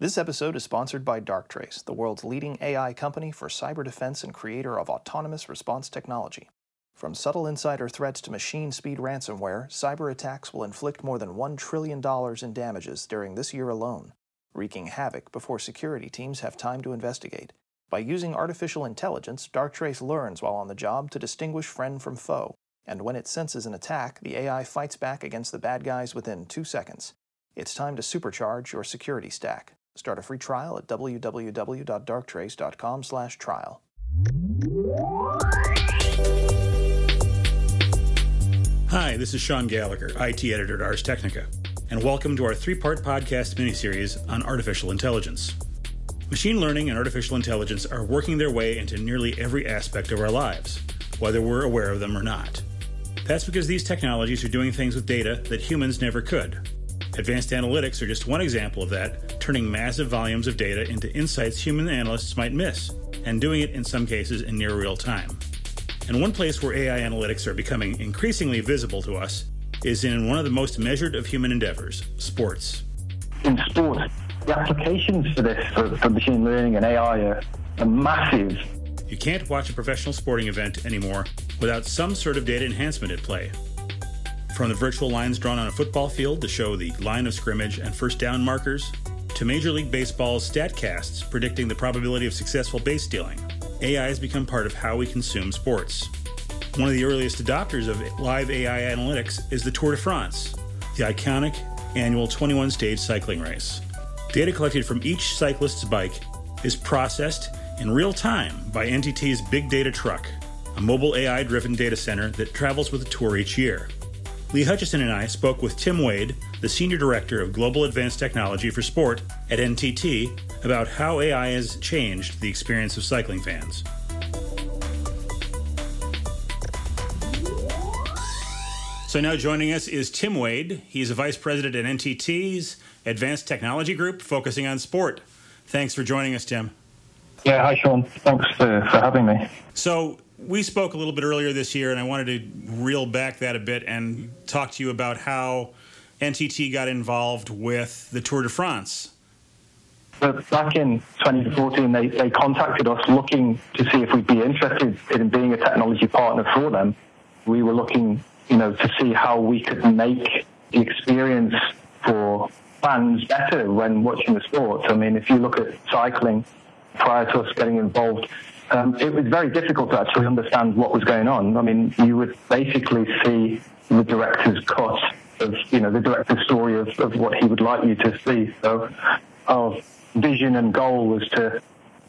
This episode is sponsored by Darktrace, the world's leading AI company for cyber defense and creator of autonomous response technology. From subtle insider threats to machine speed ransomware, cyber attacks will inflict more than $1 trillion in damages during this year alone, wreaking havoc before security teams have time to investigate. By using artificial intelligence, Darktrace learns while on the job to distinguish friend from foe, and when it senses an attack, the AI fights back against the bad guys within two seconds. It's time to supercharge your security stack. Start a free trial at www.darktrace.com/trial. Hi, this is Sean Gallagher, IT editor at Ars Technica, and welcome to our three part podcast miniseries on artificial intelligence. Machine learning and artificial intelligence are working their way into nearly every aspect of our lives, whether we're aware of them or not. That's because these technologies are doing things with data that humans never could. Advanced analytics are just one example of that, turning massive volumes of data into insights human analysts might miss, and doing it in some cases in near real time. And one place where AI analytics are becoming increasingly visible to us is in one of the most measured of human endeavors sports. In sports, the applications for this, for, for machine learning and AI, are, are massive. You can't watch a professional sporting event anymore without some sort of data enhancement at play. From the virtual lines drawn on a football field to show the line of scrimmage and first down markers, to Major League Baseball's StatCasts predicting the probability of successful base stealing. AI has become part of how we consume sports. One of the earliest adopters of live AI analytics is the Tour de France, the iconic annual 21 stage cycling race. Data collected from each cyclist's bike is processed in real time by NTT's Big Data Truck, a mobile AI driven data center that travels with the tour each year. Lee Hutchinson and I spoke with Tim Wade, the Senior Director of Global Advanced Technology for Sport at NTT, about how AI has changed the experience of cycling fans. So now joining us is Tim Wade. He's a vice president at NTT's Advanced Technology Group, focusing on sport. Thanks for joining us, Tim. Yeah, hi, Sean. Thanks for, for having me. So, we spoke a little bit earlier this year, and I wanted to reel back that a bit and talk to you about how NTT got involved with the Tour de France. Back in 2014, they, they contacted us looking to see if we'd be interested in being a technology partner for them. We were looking, you know, to see how we could make the experience for fans better when watching the sport. I mean, if you look at cycling, prior to us getting involved, um, it was very difficult to actually understand what was going on. I mean, you would basically see the director's cut of, you know, the director's story of, of what he would like you to see. So our vision and goal was to,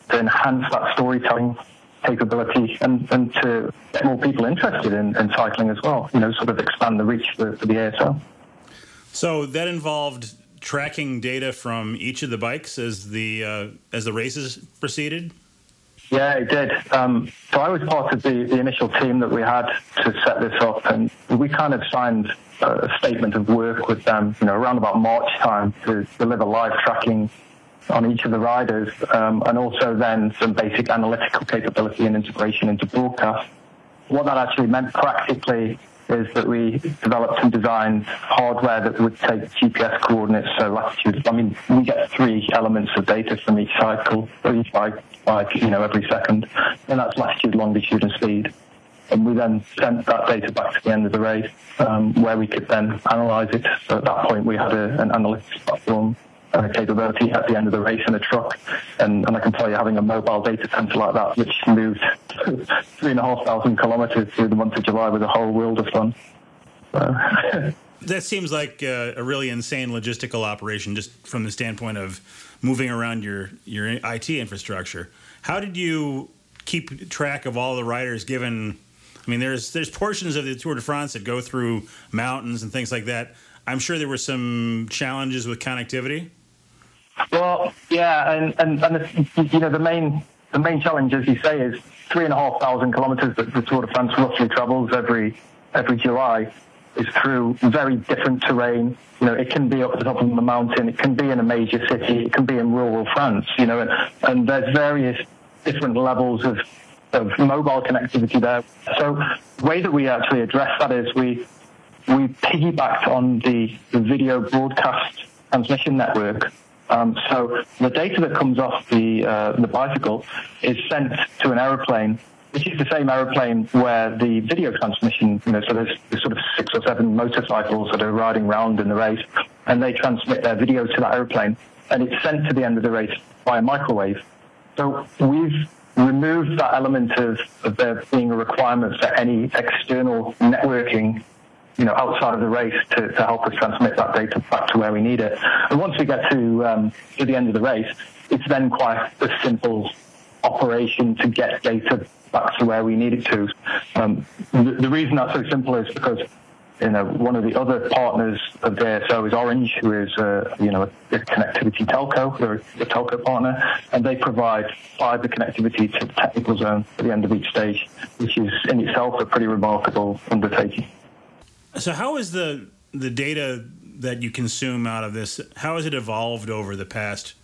to enhance that storytelling capability and, and to get more people interested in, in cycling as well, you know, sort of expand the reach for, for the ASO. So that involved tracking data from each of the bikes as the uh, as the races proceeded. Yeah, it did. Um, so I was part of the, the initial team that we had to set this up, and we kind of signed a statement of work with them, you know, around about March time to deliver live tracking on each of the riders, um, and also then some basic analytical capability and integration into broadcast. What that actually meant practically is that we developed and designed hardware that would take GPS coordinates, so latitude. I mean, we get three elements of data from each cycle, each bike, bike, you know, every second, and that's latitude, longitude, and speed. And we then sent that data back to the end of the race, um, where we could then analyze it. So at that point, we had a, an analytics platform uh, capability at the end of the race in a truck. And, and I can tell you, having a mobile data center like that, which moved three and a half thousand kilometers through the month of July, was a whole world of fun. So. that seems like a, a really insane logistical operation, just from the standpoint of moving around your your IT infrastructure. How did you keep track of all the riders? Given, I mean, there's there's portions of the Tour de France that go through mountains and things like that. I'm sure there were some challenges with connectivity. Well, yeah, and, and, and the, you know the main the main challenge, as you say, is three and a half thousand kilometres that the Tour de France roughly travels every every July is through very different terrain. You know, it can be up the top of the mountain, it can be in a major city, it can be in rural France. You know, and, and there's various different levels of of mobile connectivity there. So the way that we actually address that is we we piggybacked on the, the video broadcast transmission network Um, so the data that comes off the uh, the bicycle is sent to an aeroplane, which is the same aeroplane where the video transmission. You know, so there's, there's sort of six or seven motorcycles that are riding around in the race, and they transmit their video to that aeroplane, and it's sent to the end of the race by a microwave. So we've removed that element of, of there being a requirement for any external networking you know, outside of the race to, to help us transmit that data back to where we need it. And once we get to, um, to the end of the race, it's then quite a simple operation to get data back to where we need it to. Um, the, the, reason that's so simple is because you know one of the other partners of ASO is Orange, who is uh, you know a, a, connectivity telco, they're a telco partner, and they provide fiber connectivity to the technical zone at the end of each stage, which is in itself a pretty remarkable undertaking. So, how is the the data that you consume out of this? How has it evolved over the past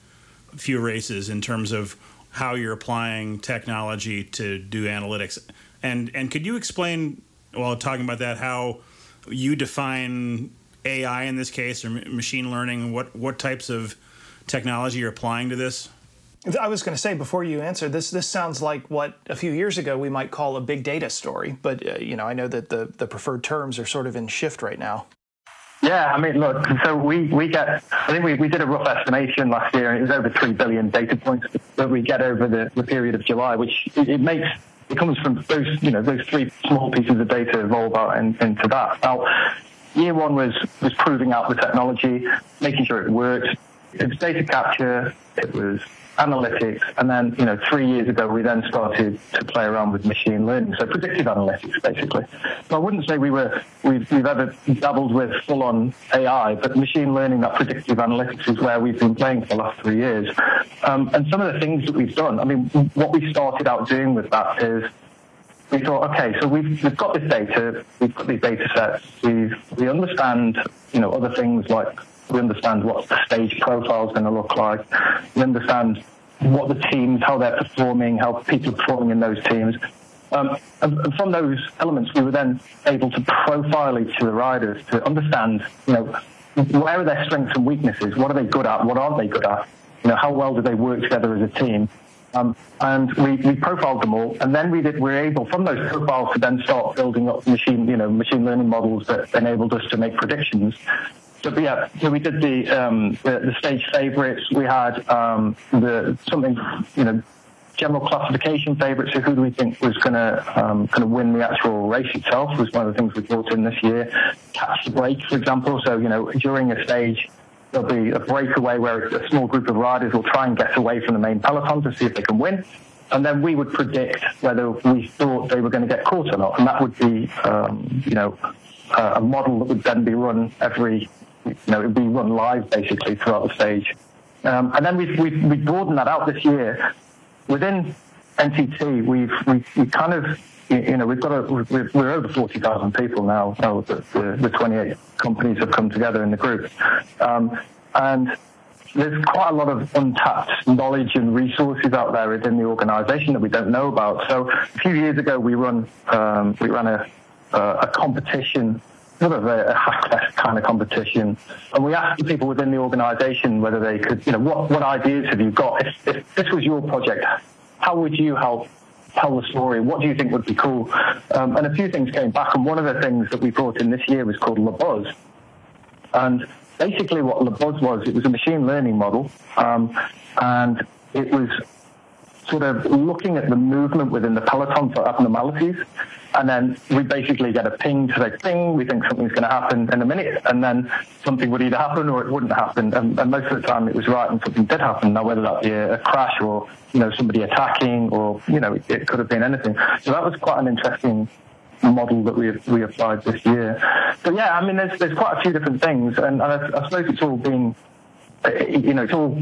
few races in terms of how you're applying technology to do analytics? And and could you explain while talking about that how you define AI in this case or machine learning? What what types of technology you're applying to this? I was going to say before you answer this, this sounds like what a few years ago we might call a big data story. But uh, you know, I know that the the preferred terms are sort of in shift right now. Yeah, I mean, look, so we, we get, I think we, we did a rough estimation last year, and it was over 3 billion data points that we get over the, the period of July, which it, it makes, it comes from those, you know, those three small pieces of data evolve out in, into that. Now, year one was, was proving out the technology, making sure it worked. It was data capture, it was analytics, and then you know three years ago we then started to play around with machine learning, so predictive analytics basically. So I wouldn't say we were we've, we've ever dabbled with full-on AI, but machine learning, that predictive analytics, is where we've been playing for the last three years. Um, and some of the things that we've done, I mean, what we started out doing with that is we thought, okay, so we've, we've got this data, we've got these data sets, we we understand, you know, other things like we understand what the stage profile is going to look like. We understand what the teams, how they're performing, how people are performing in those teams. Um, and, from those elements, we were then able to profile each of the riders to understand, you know, where are their strengths and weaknesses? What are they good at? What aren't they good at? You know, how well do they work together as a team? Um, and we, we profiled them all, and then we did. We were able from those profiles to then start building up machine, you know, machine learning models that enabled us to make predictions. So yeah, so we did the um, the, the, stage favourites. We had um, the something you know general classification favourites. So who do we think was going to um, kind of win the actual race itself? Was one of the things we brought in this year. Catch the break, for example. So you know during a stage. There'll be a breakaway where a small group of riders will try and get away from the main peloton to see if they can win and then we would predict whether we thought they were going to get caught or not, and that would be, um, you know, a model that would then be run every you know, it would be run live basically throughout the stage. Um, and then we've, we've, we've broadened that out this year. Within NTT, we've, we've, we kind of, you know, we've got a, we're, we're over 40,000 people now. now the, the, the, 28 companies have come together in the group. Um, and there's quite a lot of untapped knowledge and resources out there within the organization that we don't know about. So a few years ago, we run, um, we ran a, a competition sort of a, a kind of competition. And we asked people within the organisation whether they could, you know, what, what ideas have you got? If, if this was your project, how would you help tell the story? What do you think would be cool? Um, and a few things came back, and one of the things that we brought in this year was called LaBuzz. And basically, what LaBuzz was, it was a machine learning model, um, and it was sort of looking at the movement within the peloton for abnormalities and then we basically get a ping to say ping, we think something's going to happen in a minute, and then something would either happen or it wouldn't happen. And, and most of the time it was right and something did happen. Now, whether that be a, a crash or, you know, somebody attacking or, you know, it, it could have been anything. So that was quite an interesting model that we we applied this year. So yeah, I mean, there's there's quite a few different things, and, and I, I suppose it's all been, Uh, you know, it's all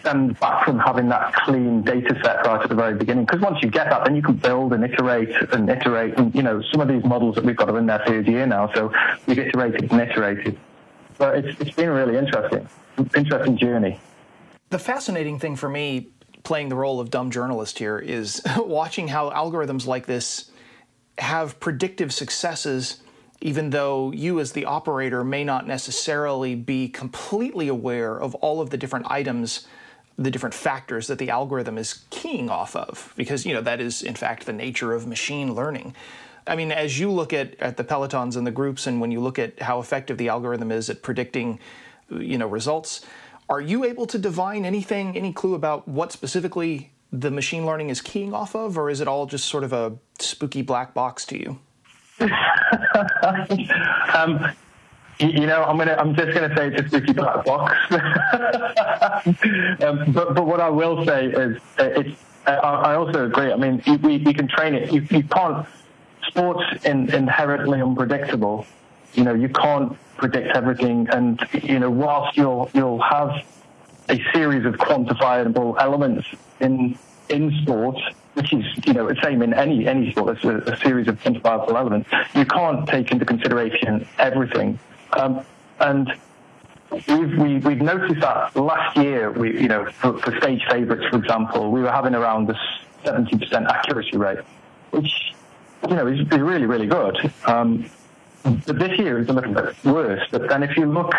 stemmed back from having that clean data set right at the very beginning. Because once you get that, then you can build and iterate and iterate. And, you know, some of these models that we've got are in their third year now, so we've iterated and iterated. But it's, it's been a really interesting, interesting journey. The fascinating thing for me playing the role of dumb journalist here is watching how algorithms like this have predictive successes even though you as the operator may not necessarily be completely aware of all of the different items the different factors that the algorithm is keying off of because you know that is in fact the nature of machine learning. I mean as you look at, at the pelotons and the groups and when you look at how effective the algorithm is at predicting you know results are you able to divine anything any clue about what specifically the machine learning is keying off of or is it all just sort of a spooky black box to you um, you know, I'm gonna. I'm just gonna say it's a spooky black box. um, but but what I will say is, uh, it's. I, I also agree. I mean, we, we can train it. You, you can't. Sports in, inherently unpredictable. You know, you can't predict everything, and you know, whilst you'll you'll have a series of quantifiable elements in in sports, which is, you know, the same in any, any sport, there's a, a series of quantifiable elements. You can't take into consideration everything. Um, and we've, we, have we have noticed that last year, we, you know, for, for stage favourites, for example, we were having around the 70% accuracy rate, which, you know, is, is really, really good. Um, but this year is a little bit worse. But then if you look,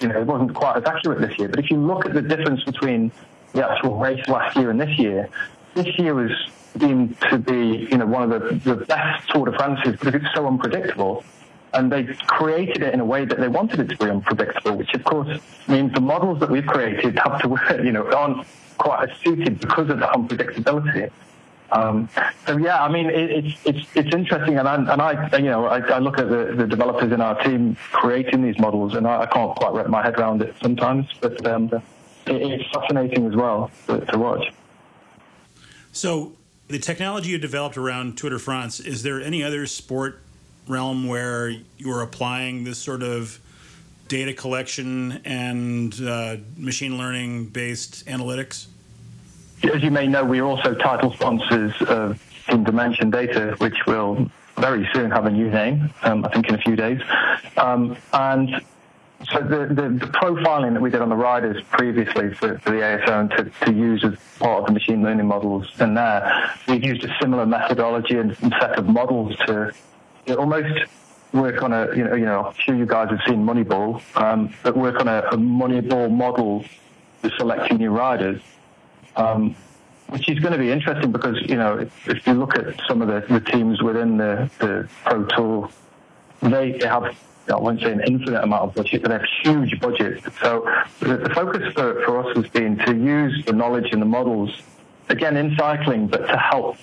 you know, it wasn't quite as accurate this year, but if you look at the difference between the actual race last year and this year, this year was deemed to be, you know, one of the, the best Tour de France's because it's so unpredictable. And they created it in a way that they wanted it to be unpredictable, which of course means the models that we've created have to, you know, aren't quite as suited because of the unpredictability. Um, so yeah, I mean, it, it's it's it's interesting, and I, and I you know I, I look at the, the developers in our team creating these models, and I, I can't quite wrap my head around it sometimes, but um, it, it's fascinating as well to, to watch. So the technology you developed around de France, is there any other sport realm where you're applying this sort of data collection and uh, machine learning based analytics? As you may know, we are also title sponsors of Team Dimension Data, which will very soon have a new name, um, I think in a few days. Um, and so the, the, the, profiling that we did on the riders previously for, for the ASO and to, to, use as part of the machine learning models in there, we've used a similar methodology and, set of models to almost work on a, you know, you know, I'm sure you guys have seen Moneyball, um, but work on a, a Moneyball model for selecting new riders. Um, which is going to be interesting because, you know, if, if you look at some of the, the teams within the, the Pro Tour, they have I won't say an infinite amount of budget, but they have huge budgets. So the, the focus for, for us has been to use the knowledge and the models, again in cycling, but to help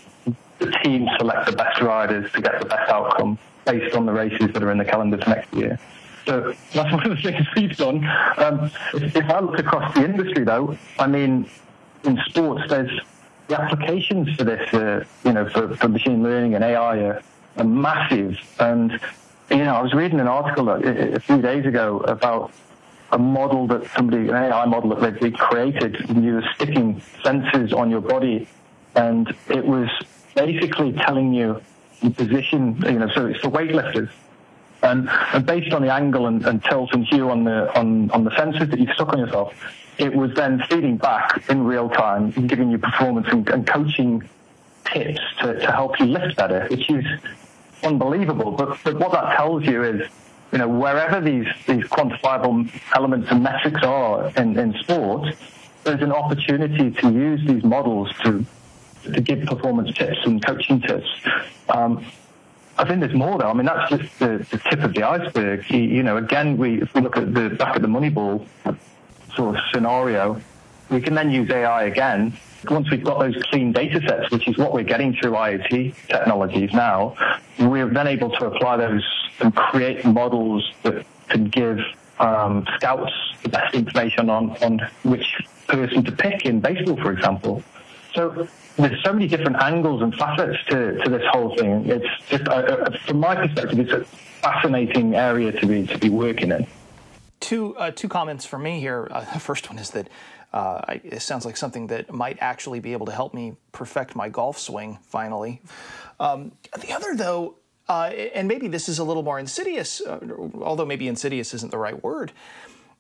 the team select the best riders to get the best outcome based on the races that are in the calendar for next year. So that's one of the things we've done. Um, if, if, I look across the industry, though, I mean, in sports, there's the applications for this, uh, you know, for, for machine learning and AI are, are massive. And you know, I was reading an article a, a few days ago about a model that somebody, an AI model that they created, you were sticking sensors on your body, and it was basically telling you the position, you know, so it's for weightlifters. And, and based on the angle and, and tilt and hue on the, on, on the sensors that you've stuck on yourself, it was then feeding back in real time, giving you performance and, and coaching tips to, to help you lift better, which is unbelievable. But, but what that tells you is, you know, wherever these, these quantifiable elements and metrics are in, in sport, there's an opportunity to use these models to to give performance tips and coaching tips. Um, I think there's more though. I mean, that's just the, the tip of the iceberg. You, know, again, we if we look at the back at the Moneyball sort of scenario, we can then use AI again once we've got those clean data sets, which is what we're getting through IoT technologies now, we're then able to apply those and create models that can give um, scouts the best information on, on which person to pick in baseball, for example. So there's so many different angles and facets to, to this whole thing. It's just, uh, from my perspective, it's a fascinating area to be to be working in. Two uh, two comments from me here. Uh, the first one is that uh, I, it sounds like something that might actually be able to help me perfect my golf swing finally. Um, the other, though, uh, and maybe this is a little more insidious, uh, although maybe insidious isn't the right word.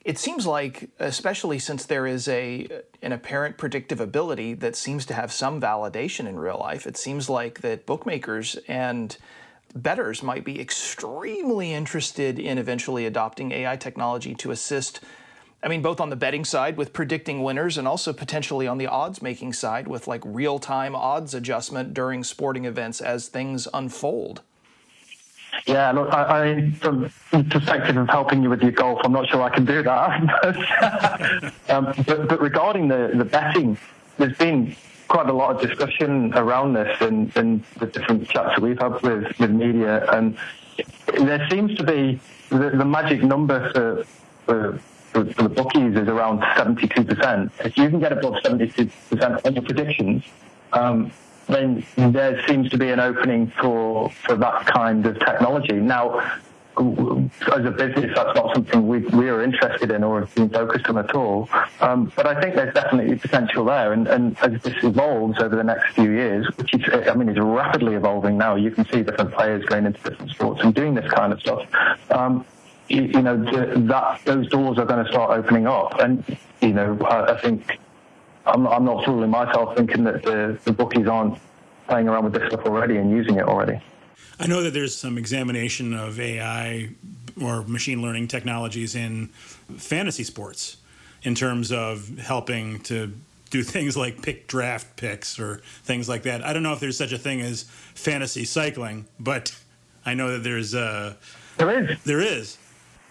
It seems like, especially since there is a an apparent predictive ability that seems to have some validation in real life, it seems like that bookmakers and bettors might be extremely interested in eventually adopting AI technology to assist I mean, both on the betting side with predicting winners and also potentially on the odds making side with like real time odds adjustment during sporting events as things unfold. Yeah, look, I, I from the perspective of helping you with your golf, I'm not sure I can do that. um, but, but, regarding the, the betting, there's been quite a lot of discussion around this in, in the different chats that we've had with, with media, and there seems to be the, the magic number for, for for, for the bookies is around 72%. If you can get above 72% on your predictions, um, then there seems to be an opening for for that kind of technology. Now, as a business, that's not something we, we are interested in or have been focused on at all. Um, but I think there's definitely potential there. And, and as this evolves over the next few years, which is, I mean, is rapidly evolving now, you can see different players going into different sports and doing this kind of stuff. Um, you know, that those doors are going to start opening up. And, you know, I, I think I'm, I'm, not fooling myself thinking that the, the bookies aren't playing around with this stuff already and using it already. I know that there's some examination of AI or machine learning technologies in fantasy sports in terms of helping to do things like pick draft picks or things like that. I don't know if there's such a thing as fantasy cycling, but I know that there's uh, there is there is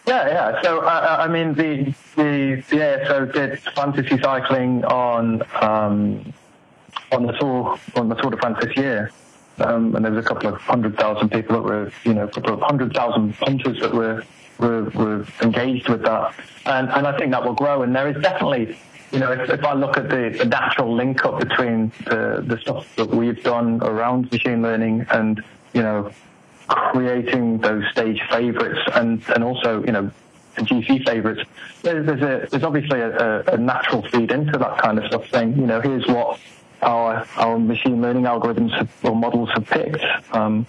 yeah, yeah. So uh, I mean, the the the ASO did fantasy cycling on um, on the tour on the Tour de France this year, um, and there was a couple of hundred thousand people that were, you know, a couple of hundred thousand punters that were were, were engaged with that, and and I think that will grow. And there is definitely you know, if, if, I look at the, the, natural link up between the, the stuff that we've done around machine learning and, you know, creating those stage favourites and, and also, you know, GC favourites, there's, there's, a, there's obviously a, a, natural feed into that kind of stuff saying, you know, here's what our, our machine learning algorithms or models have picked. Um,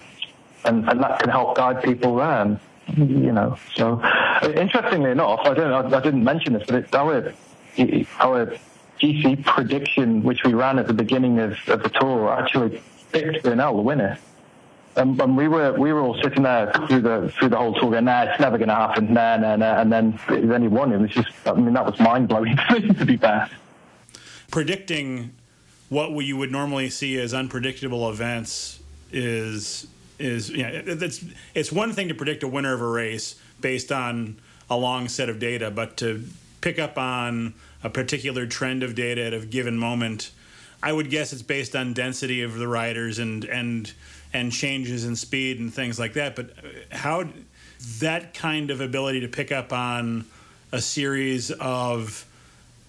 and, and that can help guide people there. You know, so interestingly enough, I don't, I, I didn't mention this, but our, our GC prediction, which we ran at the beginning of, of the tour, actually picked Bernal the winner. And, and, we were we were all sitting there through the through the whole tour, going, "Nah, it's never going to happen." Nah, nah, nah. And then then he won. It was just, I mean, that was mind blowing to be fair. Predicting what you would normally see as unpredictable events is is you know, it's it's one thing to predict a winner of a race based on a long set of data, but to pick up on a particular trend of data at a given moment, I would guess it's based on density of the riders and and and changes in speed and things like that. But how that kind of ability to pick up on a series of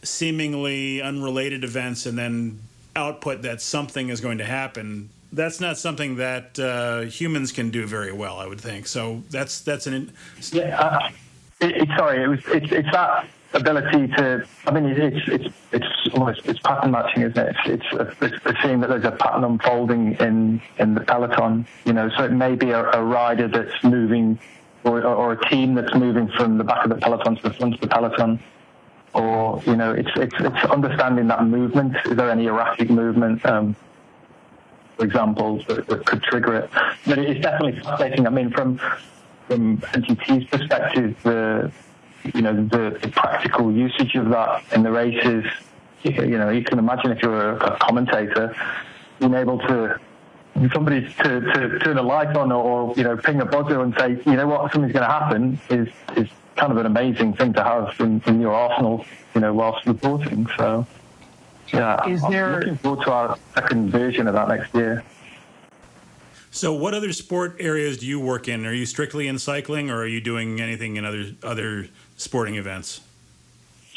seemingly unrelated events and then output that something is going to happen that's not something that uh, humans can do very well i would think so that's that's an yeah uh, it, it, sorry it was it, it's that ability to, I mean, it's it's it's almost it's pattern matching, isn't it? It's it's, it's seeing that there's a pattern unfolding in in the peloton, you know. So it may be a, a rider that's moving, or or a team that's moving from the back of the peloton to the front of the peloton, or you know, it's it's it's understanding that movement. Is there any erratic movement? Um, for example, that, that could trigger it. But it's definitely fascinating. I mean, from from NTT's perspective, the you know, the, the practical usage of that in the races, you know, you can imagine if you're a, a commentator, being able to somebody to, to turn a light on or, you know, ping a buzzer and say, you know what, something's going to happen is, is kind of an amazing thing to have in, in your arsenal, you know, whilst reporting. So, yeah, is there... I'm looking forward to our second version of that next year. So, what other sport areas do you work in? Are you strictly in cycling, or are you doing anything in other other sporting events?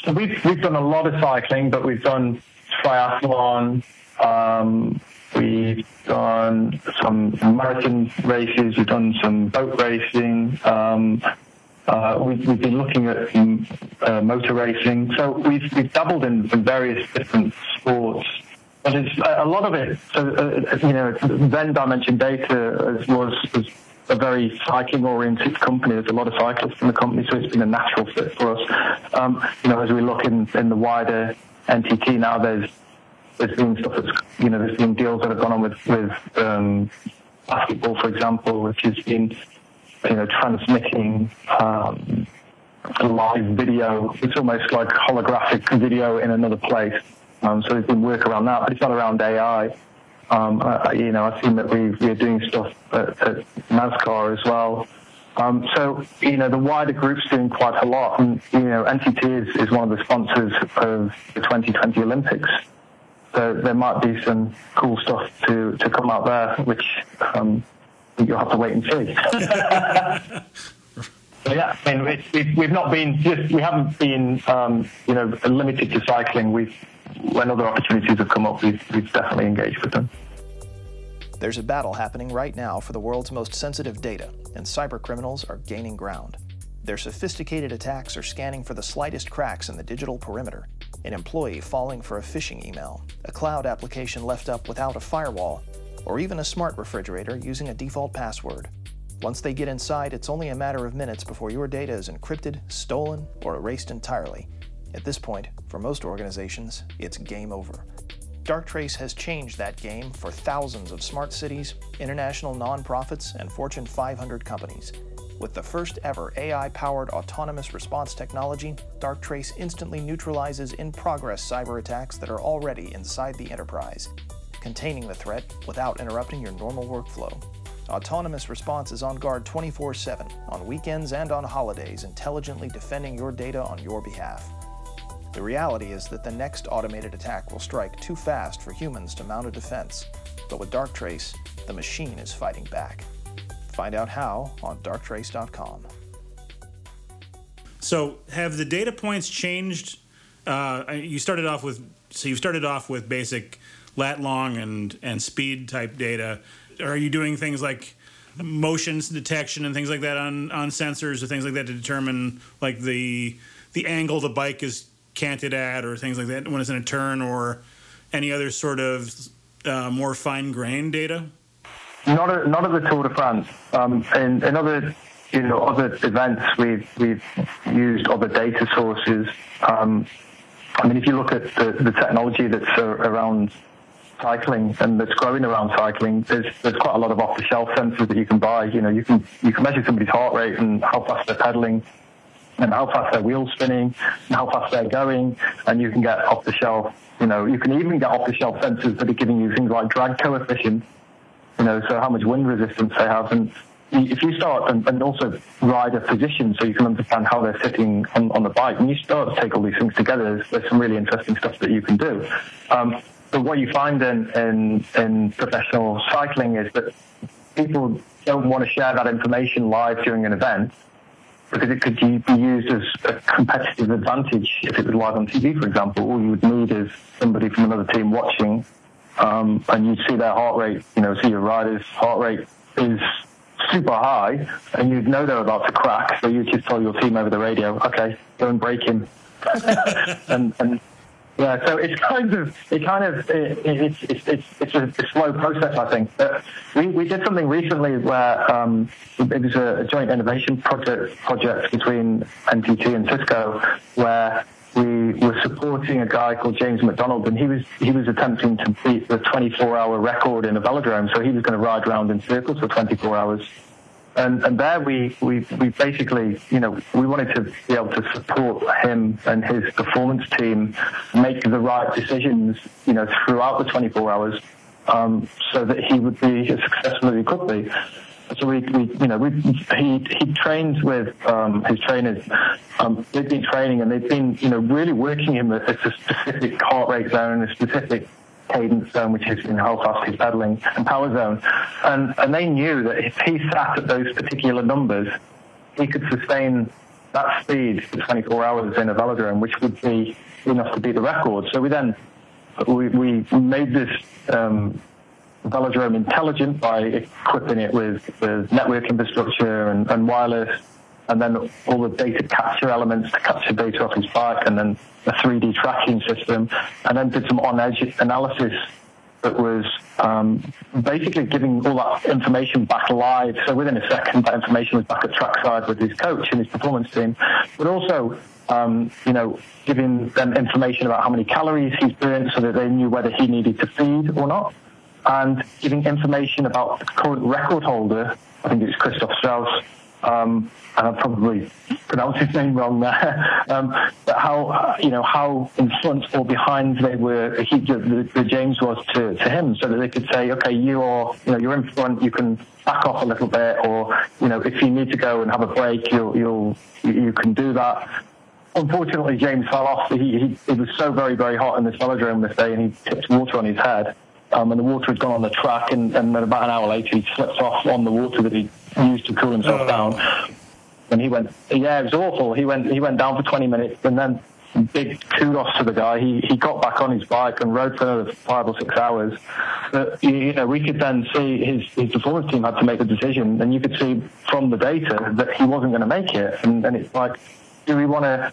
So we've we've done a lot of cycling, but we've done triathlon. Um, we've done some marathon races. We've done some boat racing. Um, uh, we've, we've, been looking at um, uh, motor racing. So we've we've dabbled in, in various different sports. But it's a lot of it. So uh, you know, Venn Dimension Data was was a very cycling oriented company. There's a lot of cyclists in the company, so it's been a natural fit for us. Um, you know, as we look in, in the wider NTT now, there's there's been stuff that's you know there's been deals that have gone on with with um, basketball, for example, which has been, you know, transmitting um, live video. It's almost like holographic video in another place. Um, so there's been work around that, but it's not around AI. Um, you know, I've seen that we, we're doing stuff at, at NASCAR as well. Um, so, you know, the wider group's doing quite a lot. And, you know, NTT is, is one of the sponsors of the 2020 Olympics. So there might be some cool stuff to, to come out there, which um, you'll have to wait and see. so yeah, I mean, we've, we've not been just, we haven't been, um, you know, limited to cycling. We've, when other opportunities have come up, we've, we've definitely engaged with them. There's a battle happening right now for the world's most sensitive data, and cybercriminals are gaining ground. Their sophisticated attacks are scanning for the slightest cracks in the digital perimeter. An employee falling for a phishing email, a cloud application left up without a firewall, or even a smart refrigerator using a default password. Once they get inside, it's only a matter of minutes before your data is encrypted, stolen, or erased entirely. At this point, for most organizations, it's game over. Darktrace has changed that game for thousands of smart cities, international nonprofits, and Fortune 500 companies. With the first ever AI powered autonomous response technology, Darktrace instantly neutralizes in progress cyber attacks that are already inside the enterprise, containing the threat without interrupting your normal workflow. Autonomous Response is on guard 24 7, on weekends and on holidays, intelligently defending your data on your behalf. The reality is that the next automated attack will strike too fast for humans to mount a defense. But with Darktrace, the machine is fighting back. Find out how on darktrace.com. So, have the data points changed? Uh, you started off with so you started off with basic lat long and and speed type data. Are you doing things like motions detection and things like that on on sensors or things like that to determine like the the angle the bike is canted at or things like that when it's in a turn or any other sort of uh, more fine grained data? Not at, not at the Tour de France. Um, in other you know other events, we've we've used other data sources. Um, I mean, if you look at the, the technology that's around cycling and that's growing around cycling, there's there's quite a lot of off-the-shelf sensors that you can buy. You know, you can you can measure somebody's heart rate and how fast they're pedaling and how fast their wheels spinning and how fast they're going. And you can get off the shelf, you know, you can even get off the shelf sensors that are giving you things like drag coefficient, you know, so how much wind resistance they have. And if you start and, and also rider position so you can understand how they're sitting on, on the bike, and you start to take all these things together, there's, there's some really interesting stuff that you can do. Um, but what you find in, in, in professional cycling is that people don't want to share that information live during an event because it could be used as a competitive advantage if it was live on TV, for example. All you would need is somebody from another team watching, um, and you'd see their heart rate, you know, see your rider's heart rate is super high, and you'd know they're about to crack, so you'd just tell your team over the radio, okay, go and break him. and, and yeah, so it's kind of it kind of it, it's, it's it's it's a, a, slow process, I think. But we, we did something recently where um, it was a joint innovation project project between NTT and Cisco, where we were supporting a guy called James McDonald, and he was he was attempting to beat the 24-hour record in a velodrome. So he was going to ride around in circles for 24 hours and, and there we, we, we basically, you know, we wanted to be able to support him and his performance team make the right decisions, you know, throughout the 24 hours, um, so that he would be as successful as he could be. So we, we you know, we, he, he trains with, um, his trainers. Um, they've been training and they've been, you know, really working him at a specific heart rate zone, and a specific cadence zone, which is in fast he's pedaling, and power zone. And, and they knew that if he sat at those particular numbers, he could sustain that speed for 24 hours in a velodrome, which would be enough to beat the record. So we then we, we made this um, velodrome intelligent by equipping it with, with network infrastructure and, and wireless and then all the data capture elements to capture data off his bike, and then a 3D tracking system, and then did some on-edge analysis that was um, basically giving all that information back live. So within a second, that information was back at trackside with his coach and his performance team, but also. Um, you know, giving them information about how many calories he's burnt so that they knew whether he needed to feed or not. and giving information about the current record holder. I think it's Christoph Strauss. Um, and I probably pronounced his name wrong there. um, but how you know how in front or behind they were, he, the, the, James was to, to him, so that they could say, okay, you are you know you're in front, you can back off a little bit, or you know if you need to go and have a break, you'll you'll you can do that. Unfortunately, James fell off. He, he, it was so very, very hot in this velodrome this day, and he tipped water on his head. Um, and the water had gone on the track, and, and then about an hour later, he slipped off on the water that he used to cool himself oh. down. And he went, yeah, it was awful. He went, he went down for 20 minutes, and then big kudos to the guy. He he got back on his bike and rode for another five or six hours. But you know, we could then see his his performance team had to make a decision, and you could see from the data that he wasn't going to make it. And, and it's like, do we want to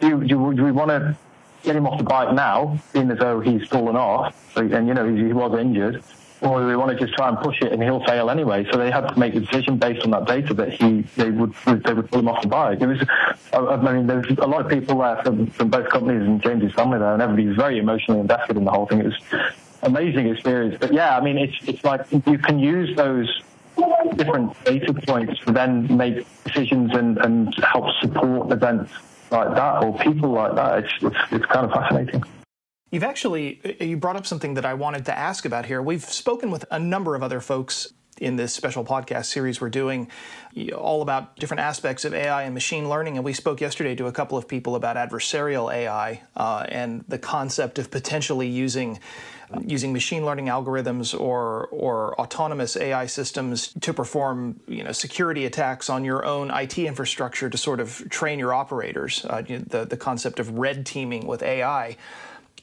do, do, do we want to get him off the bike now, seeing as though he's fallen off, and you know he, he was injured, or we want to just try and push it and he'll fail anyway? So they had to make a decision based on that data that he they would they would pull him off the bike. It was, I mean, there's a lot of people there from, from both companies and James's family there, and everybody's very emotionally invested in the whole thing. It was amazing experience. But yeah, I mean, it's it's like you can use those different data points to then make decisions and, and help support events like that or people like that. It's, it's, it's kind of fascinating. You've actually uh, you brought up something that I wanted to ask about here. We've spoken with a number of other folks in this special podcast series we're doing all about different aspects of AI and machine learning. And we spoke yesterday to a couple of people about adversarial AI uh, and the concept of potentially using using machine learning algorithms or or autonomous AI systems to perform you know security attacks on your own IT infrastructure to sort of train your operators. Uh, the the concept of red teaming with AI,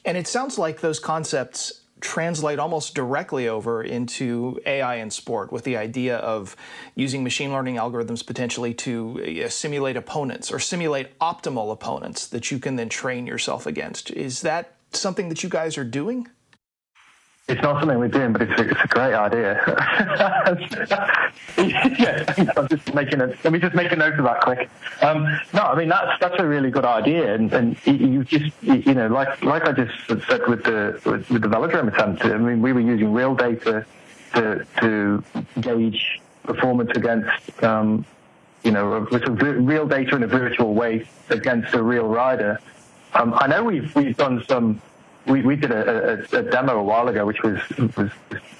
and it sounds like those concepts translate almost directly over into AI in sport with the idea of using machine learning algorithms potentially to uh, simulate opponents or simulate optimal opponents that you can then train yourself against. Is that something that you guys are doing? It's not something we're doing, but it's a, it's a great idea. yeah, I'm just making a. Let me just make a note of that quick. Um, no, I mean that's that's a really good idea, and, and you just you know like like I just said with the with, with the velodrome attempt. I mean we were using real data to to gauge performance against um, you know with real data in a virtual way against a real rider. Um, I know we've we've done some we, we did a, a, a, demo a while ago, which was, was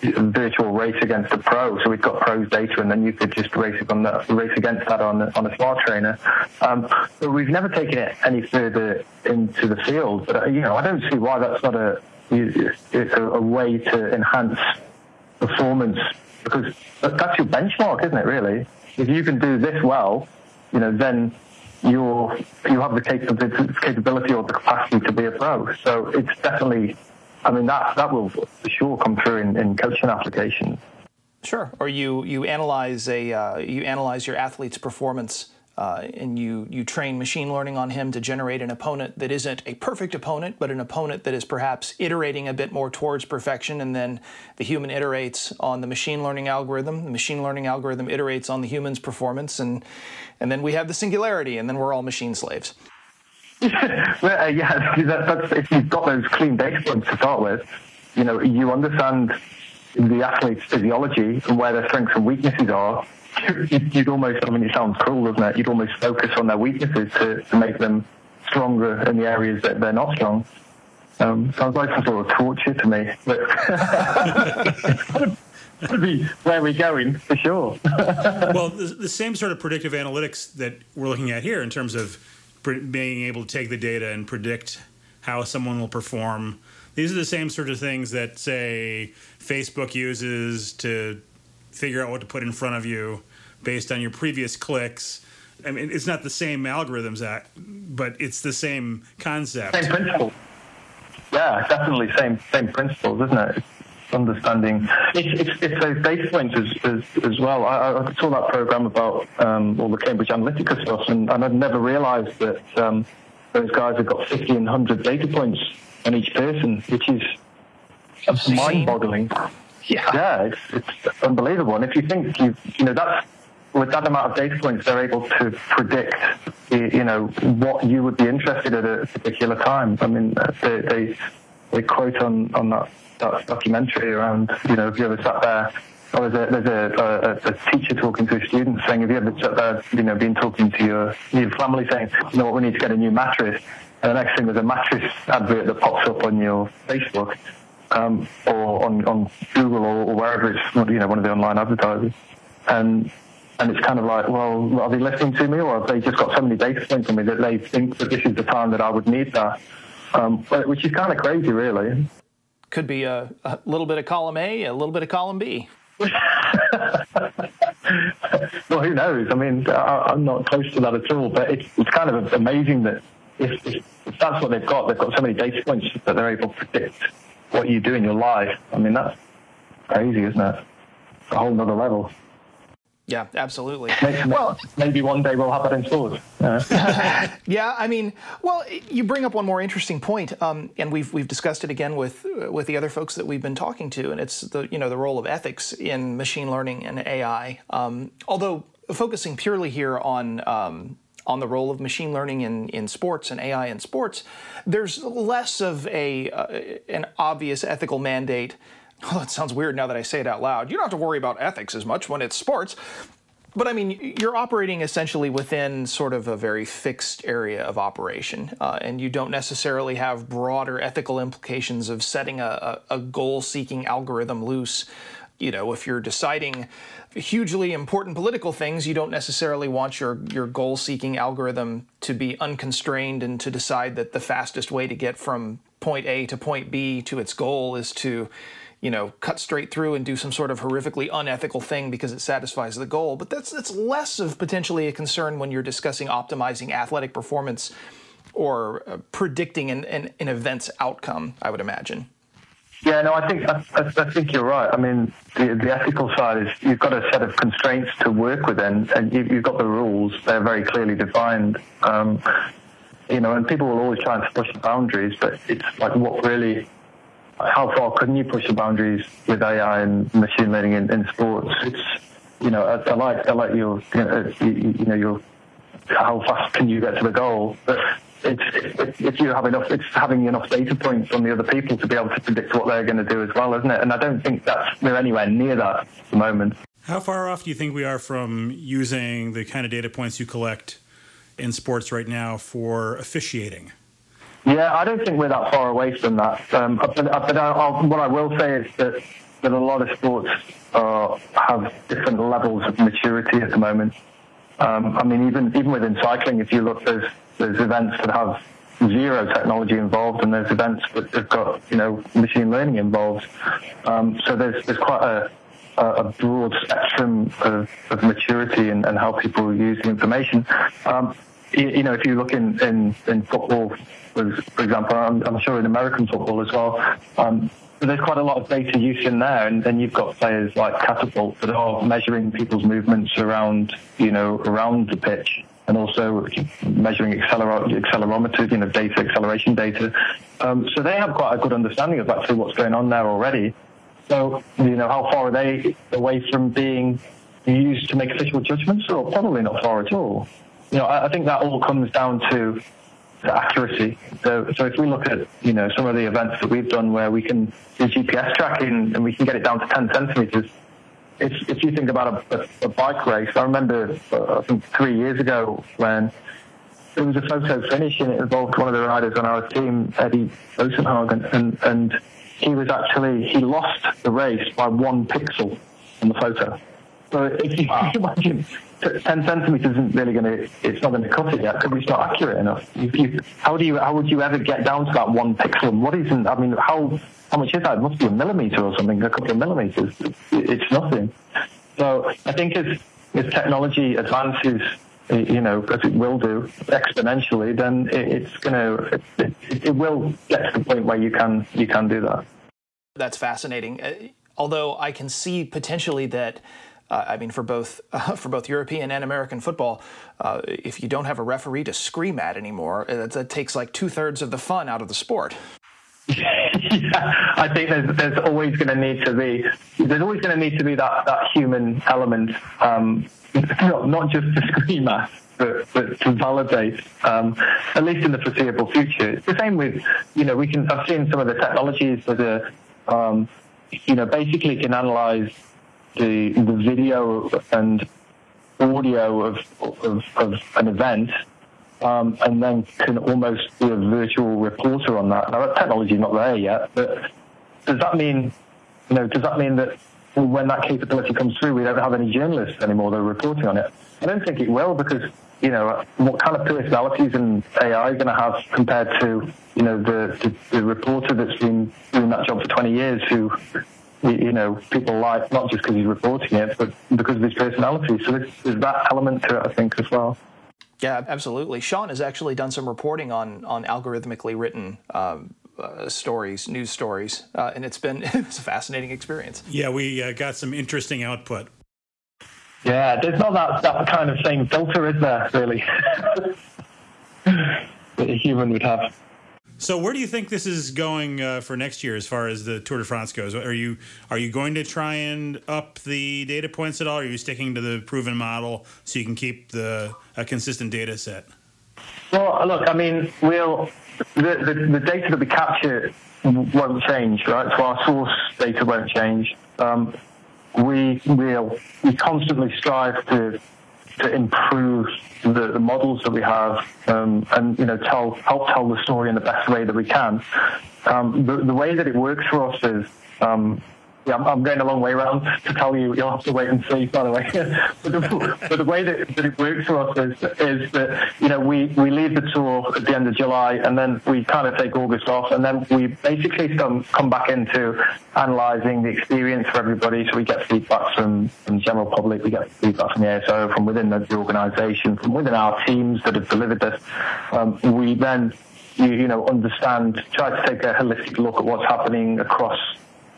a virtual race against a pro. So we've got pros data, and then you could just race on the, race against that on on a smart trainer. Um, but we've never taken it any further into the field. But uh, you know, I don't see why that's not a a, a way to enhance performance because that's your benchmark, isn't it? Really, if you can do this well, you know, then you you have the capability or the capacity to be a pro. So it's definitely, I mean, that that will for sure come through in, in coaching applications. Sure. Or you you analyze a uh, you analyze your athlete's performance uh, and you you train machine learning on him to generate an opponent that isn't a perfect opponent, but an opponent that is perhaps iterating a bit more towards perfection, and then the human iterates on the machine learning algorithm. The machine learning algorithm iterates on the human's performance, and and then we have the singularity, and then we're all machine slaves. well, uh, yeah, that, if you've got those clean data to start with, you know, you understand the athlete's physiology and where their strengths and weaknesses are you'd almost, I mean, it sounds cruel, doesn't it? You'd almost focus on their weaknesses to, to make them stronger in the areas that they're not strong. Um, sounds like some sort of torture to me, but to be where we're going for sure. well, the, the, same sort of predictive analytics that we're looking at here in terms of pre- being able to take the data and predict how someone will perform. These are the same sort of things that, say, Facebook uses to figure out what to put in front of you based on your previous clicks. I mean, it's not the same algorithms, but it's the same concept. Same principle. Yeah, definitely same same principles, isn't it? It's understanding. It's, it's, it's those data points as, as, as well. I, I, saw that program about um, all the Cambridge Analytica stuff, and, and I'd never realised that um, those guys have got 50 and 100 data points on each person, which is mind-boggling. Yeah, yeah, it's, it's unbelievable. And if you think you you know that's with that amount of data points, they're able to predict you know what you would be interested in at a particular time. I mean, uh, they they, they quote on on that that documentary around, you know, if you ever sat there or there's a, there's a, a, a, teacher talking to a student saying, have you ever sat there, you know, been talking to your, your family saying, you know what, we need to get a new mattress. And the next thing there's a mattress advert that pops up on your Facebook um, or on, on Google or, or wherever it's, you know, one of the online advertisers. And and it's kind of like, well, are they listening to me, or have they just got so many data points on me that they think that this is the time that I would need that? Um, which is kind of crazy, really. Could be a, a, little bit of column A, a little bit of column B. well, who knows? I mean, I, am not close to that at all, but it's, it's kind of amazing that if, if, if that's what they've got, they've got so many data points that they're able to predict what you do in your life. I mean, that's crazy, isn't it? a whole nother level. Yeah, absolutely. Maybe, well, maybe one day we'll have that in stores. Yeah. yeah, I mean, well, you bring up one more interesting point, um, and we've we've discussed it again with with the other folks that we've been talking to, and it's the you know the role of ethics in machine learning and AI. Um, although focusing purely here on um, on the role of machine learning in, in sports and AI in sports, there's less of a uh, an obvious ethical mandate Oh, that sounds weird now that I say it out loud. You don't have to worry about ethics as much when it's sports. But I mean, you're operating essentially within sort of a very fixed area of operation, uh, and you don't necessarily have broader ethical implications of setting a, a, a goal seeking algorithm loose. You know, if you're deciding hugely important political things, you don't necessarily want your, your goal seeking algorithm to be unconstrained and to decide that the fastest way to get from point A to point B to its goal is to you know, cut straight through and do some sort of horrifically unethical thing because it satisfies the goal. But that's that's less of potentially a concern when you're discussing optimizing athletic performance or uh, predicting an, an, an, event's outcome. I would imagine. Yeah, no, I think I, I, think you're right. I mean, the, the ethical side is you've got a set of constraints to work within, and you, have got the rules. They're very clearly defined. Um, you know, and people will always try and push the boundaries, but it's like what really how far can you push the boundaries with AI and machine learning in, in sports? It's you know, I, I like I like your you know, uh, you, you know your how fast can you get to the goal? But it's, it's, if you have enough, it's having enough data points on the other people to be able to predict what they're going to do as well, isn't it? And I don't think that's we're anywhere near that at the moment. How far off do you think we are from using the kind of data points you collect in sports right now for officiating? Yeah, I don't think we're that far away from that. Um, but, but I, what I will say is that, that a lot of sports uh, have different levels of maturity at the moment. Um, I mean, even even within cycling, if you look, there's there's events that have zero technology involved, and there's events that have got you know machine learning involved. Um, so there's there's quite a a broad spectrum of, of maturity and, and, how people use the information. Um, you, know, if you look in, in, in football, for example, I'm, I'm sure in American football as well. Um, there's quite a lot of data use in there, and then you've got players like Catapult that are measuring people's movements around, you know, around the pitch, and also measuring accelerometers, accelerometer, you know, data, acceleration data. Um, so they have quite a good understanding of actually what's going on there already. So, you know, how far are they away from being used to make official judgments? Or probably not far at all. You know, I, think that all comes down to accuracy. So, so if we look at you know some of the events that we've done where we can do GPS tracking and we can get it down to 10 centimeters, if, if you think about a, a, a bike race, I remember uh, I think three years ago when there was a photo finish and it involved one of the riders on our team, Eddie Boasson Hagen, and and he was actually he lost the race by one pixel on the photo. So if you wow. imagine 10 centimeters isn't really going to, it's not going to cut it yet because it's not accurate enough. You, how do you, how would you ever get down to that one pixel? What isn't, I mean, how, how much is that? It must be a millimeter or something, a couple of millimeters. It's nothing. So I think as, as technology advances, you know, as it will do exponentially, then it's going to, it, it will get to the point where you can, you can do that. That's fascinating. Uh, although I can see potentially that uh, I mean, for both uh, for both European and American football, uh, if you don't have a referee to scream at anymore, that, that takes like two thirds of the fun out of the sport. yeah, I think there's there's always going to need to be there's always going to need to be that that human element, um, not not just to scream at, but, but to validate, um, at least in the foreseeable future. It's the same with, you know, we can, I've seen some of the technologies that are um, you know, basically can analyze the the video and audio of of, of an event, um, and then can almost be a virtual reporter on that. Now that technology is not there yet, but does that mean, you know, does that mean that when that capability comes through, we don't have any journalists anymore that are reporting on it? I don't think it will because you know, what kind of personalities and AI going to have compared to, you know, the, the, the, reporter that's been doing that job for 20 years who, you know, people like, not just because he's reporting it, but because of his personality. So there's, there's that element to it, I think, as well. Yeah, absolutely. Sean has actually done some reporting on, on algorithmically written um, uh, stories, news stories, uh, and it's been it's a fascinating experience. Yeah, we uh, got some interesting output. Yeah, there's not that, that kind of same filter, is there, really? that a human would have. So, where do you think this is going uh, for next year, as far as the Tour de France goes? Are you are you going to try and up the data points at all? Or are you sticking to the proven model so you can keep the a consistent data set? Well, look, I mean, we'll the, the, the data that we capture won't change, right? So our source data won't change. Um, we will we constantly strive to to improve the, the models that we have um, and you know tell help tell the story in the best way that we can. Um, the, the way that it works for us is um, yeah, I'm, I'm, going a long way around to tell you. You'll have to wait and see, by the way. but, the, but, the, way that, that, it works for us is, is that you know we, we leave the tour at the end of July, and then we kind of take August off, and then we basically come come back into analysing the experience for everybody. So we get feedback from, from the general public, we get feedback from the ASO, from within the, the organisation, from within our teams that have delivered this. Um, we then you, you know understand, try to take a holistic look at what's happening across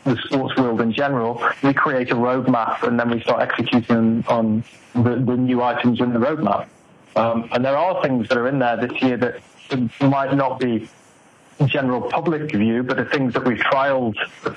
the sports world in general, we create a roadmap and then we start executing on the, the new items in the roadmap. Um, and there are things that are in there this year that might not be general public view, but the things that we've trialed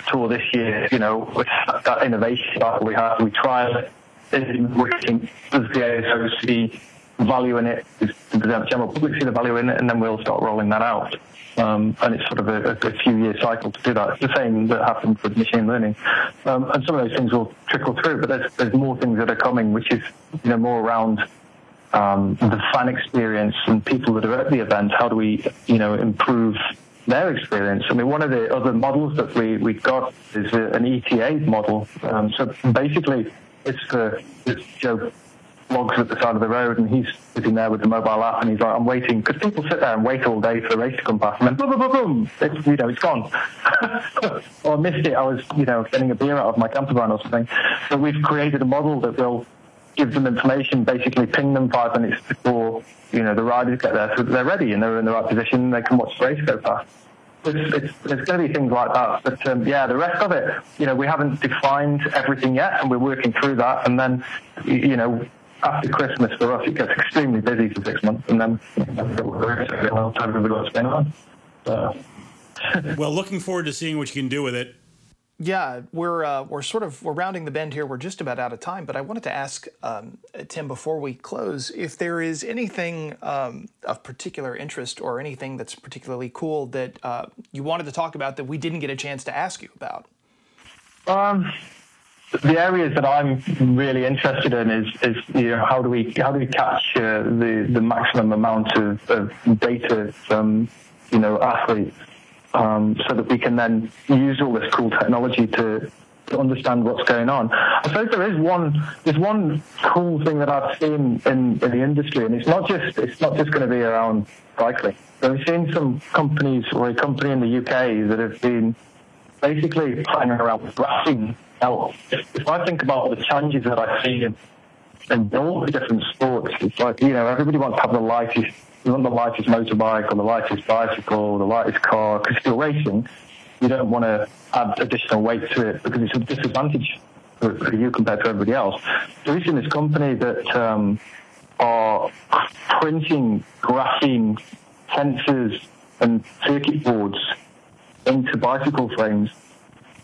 tour this year, you know, with that innovation that we have, we trial it, is working, does the ASO see value in it, does the general public see the value in it, and then we'll start rolling that out. Um, and it's sort of a, a, few year cycle to do that. It's the same that happens with machine learning. Um, and some of those things will trickle through, but there's, there's more things that are coming, which is, you know, more around um, the fan experience and people that are at the event. How do we, you know, improve their experience? I mean, one of the other models that we, we got is a, an ETA model. Um, so basically, it's for it's Joe Bloggs at the side of the road, and he's sitting there with the mobile app, and he's like, "I'm waiting," because people sit there and wait all day for the race to come past, and then boom, boom, boom, boom, you know, it's gone. or I missed it. I was, you know, getting a beer out of my camper van or something. So we've created a model that will give them information, basically ping them five minutes before, you know, the riders get there, so that they're ready and they're in the right position, and they can watch the race go past. It's, it's, there's going to be things like that. But um, yeah, the rest of it, you know, we haven't defined everything yet, and we're working through that. And then, you know, after Christmas for us, it gets extremely busy for six months, and then we'll have everybody what's going on. So. well, looking forward to seeing what you can do with it. Yeah, we're uh, we're sort of we're rounding the bend here. We're just about out of time, but I wanted to ask um, Tim before we close if there is anything um, of particular interest or anything that's particularly cool that uh, you wanted to talk about that we didn't get a chance to ask you about. Um, the areas that I'm really interested in is, is you know how do we how do we capture the, the maximum amount of, of data from you know athletes um, so that we can then use all this cool technology to, to understand what's going on. I suppose there is one there's one cool thing that I've seen in, in the industry, and it's not just it's not just going to be around cycling. I've seen some companies or a company in the UK that have been basically playing around with graphene now, if, I think about the challenges that I see in, in all the different sports, it's like, you know, everybody wants to have the lightest, you want the lightest motorbike or the lightest bicycle the lightest car, because you're racing, you don't want to add additional weight to it because it's a disadvantage for, for you compared to everybody else. So we've seen this company that um, are printing graphene sensors and circuit boards into bicycle frames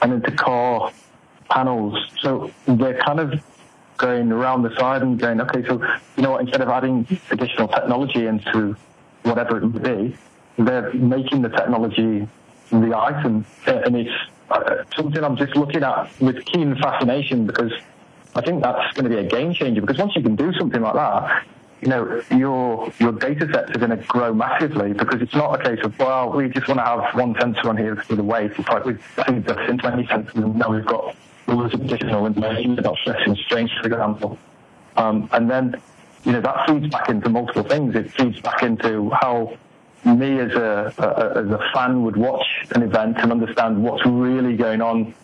and into car panels. So they're kind of going around the side and going, okay, so you know what, instead of adding additional technology into whatever it would be, they're making the technology the item. And it's, uh, something I'm just looking at with keen fascination because I think that's going to be a game changer. Because once you can do something like that, you know, your your data sets are going to grow massively because it's not a case of well, we just want to have one sensor on here for the weight. It's like we've this into any sensors, and now we've got all this additional information about stress and strain, for example. Um, and then, you know, that feeds back into multiple things. It feeds back into how me as a, a, as a fan would watch an event and understand what's really going on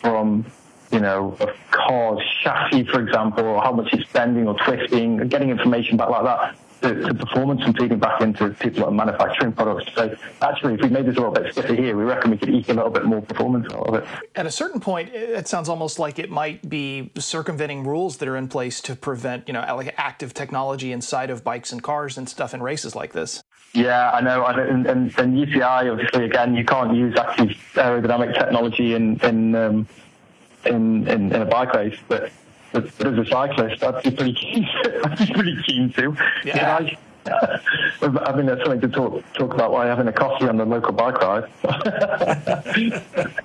from you know, a car's chassis, for example, or how much it's bending or twisting, getting information back like that to, to, performance and feeding back into people that are manufacturing products. So actually, if we made this a little bit stiffer here, we reckon we could eke a little bit more performance out of it. At a certain point, it sounds almost like it might be circumventing rules that are in place to prevent, you know, like active technology inside of bikes and cars and stuff in races like this. Yeah, I know. And, and, and UCI, obviously, again, you can't use active aerodynamic technology in in um, in, in, in, a bike race, but, but, but, as a cyclist, I'd be pretty keen. I'd be pretty keen to. Yeah. You know, I, I mean, that's something to talk talk about while having a coffee on the local bike ride.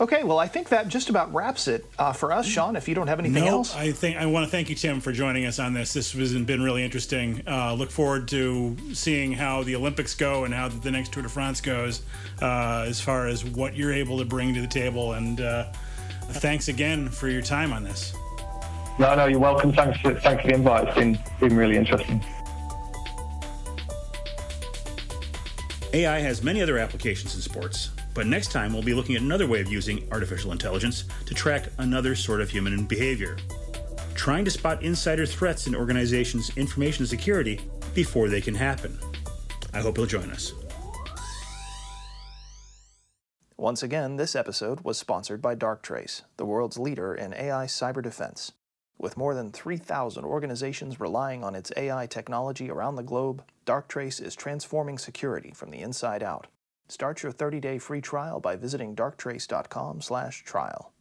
Okay, well, I think that just about wraps it uh, for us, Sean. If you don't have anything no, else, I think I want to thank you, Tim, for joining us on this. This has been really interesting. Uh, look forward to seeing how the Olympics go and how the next Tour de France goes, uh, as far as what you're able to bring to the table. And uh, thanks again for your time on this. No, no, you're welcome. Thanks for thanks for the invite. It's been been really interesting. AI has many other applications in sports. But next time, we'll be looking at another way of using artificial intelligence to track another sort of human behavior. Trying to spot insider threats in organizations' information security before they can happen. I hope you'll join us. Once again, this episode was sponsored by Darktrace, the world's leader in AI cyber defense. With more than 3,000 organizations relying on its AI technology around the globe, Darktrace is transforming security from the inside out. Start your 30-day free trial by visiting darktrace.com/trial.